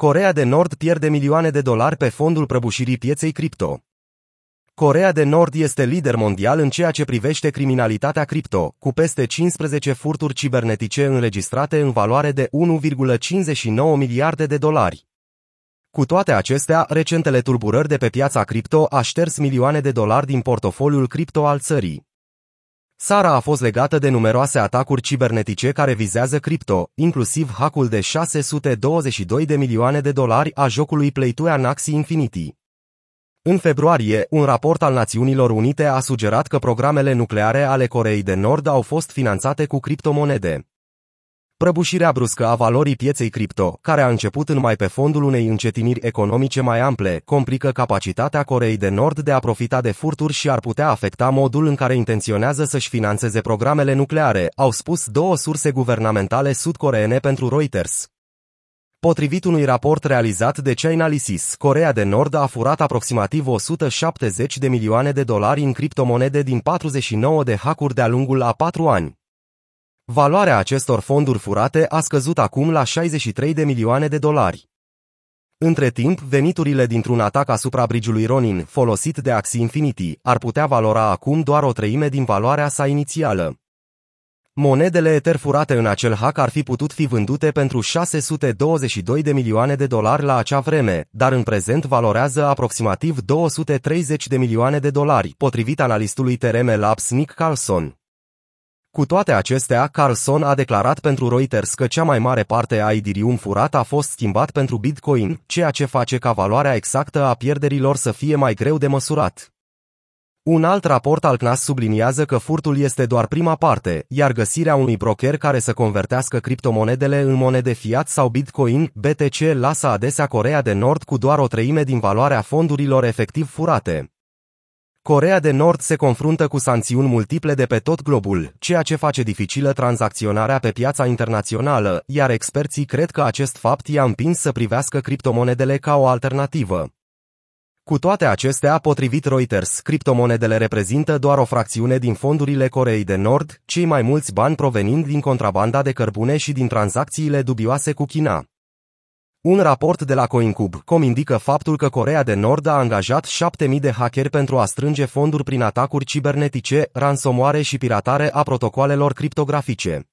Corea de Nord pierde milioane de dolari pe fondul prăbușirii pieței cripto. Corea de Nord este lider mondial în ceea ce privește criminalitatea cripto, cu peste 15 furturi cibernetice înregistrate în valoare de 1,59 miliarde de dolari. Cu toate acestea, recentele tulburări de pe piața cripto a șters milioane de dolari din portofoliul cripto al țării. Sara a fost legată de numeroase atacuri cibernetice care vizează cripto, inclusiv hackul de 622 de milioane de dolari a jocului Play to Axie Infinity. În februarie, un raport al Națiunilor Unite a sugerat că programele nucleare ale Coreei de Nord au fost finanțate cu criptomonede. Prăbușirea bruscă a valorii pieței cripto, care a început în mai pe fondul unei încetiniri economice mai ample, complică capacitatea Coreei de Nord de a profita de furturi și ar putea afecta modul în care intenționează să-și financeze programele nucleare, au spus două surse guvernamentale sud-coreene pentru Reuters. Potrivit unui raport realizat de Chainalysis, Corea de Nord a furat aproximativ 170 de milioane de dolari în criptomonede din 49 de hackuri de-a lungul a patru ani. Valoarea acestor fonduri furate a scăzut acum la 63 de milioane de dolari. Între timp, veniturile dintr-un atac asupra brigiului Ronin, folosit de Axie Infinity, ar putea valora acum doar o treime din valoarea sa inițială. Monedele Ether furate în acel hack ar fi putut fi vândute pentru 622 de milioane de dolari la acea vreme, dar în prezent valorează aproximativ 230 de milioane de dolari, potrivit analistului TRM Labs Nick Carlson. Cu toate acestea, Carlson a declarat pentru Reuters că cea mai mare parte a Ethereum furat a fost schimbat pentru Bitcoin, ceea ce face ca valoarea exactă a pierderilor să fie mai greu de măsurat. Un alt raport al CNAS subliniază că furtul este doar prima parte, iar găsirea unui broker care să convertească criptomonedele în monede fiat sau Bitcoin, BTC, lasă adesea Corea de Nord cu doar o treime din valoarea fondurilor efectiv furate. Corea de Nord se confruntă cu sancțiuni multiple de pe tot globul, ceea ce face dificilă tranzacționarea pe piața internațională, iar experții cred că acest fapt i-a împins să privească criptomonedele ca o alternativă. Cu toate acestea, potrivit Reuters, criptomonedele reprezintă doar o fracțiune din fondurile Coreei de Nord, cei mai mulți bani provenind din contrabanda de cărbune și din tranzacțiile dubioase cu China. Un raport de la CoinCube.com indică faptul că Corea de Nord a angajat 7000 de hackeri pentru a strânge fonduri prin atacuri cibernetice, ransomware și piratare a protocoalelor criptografice.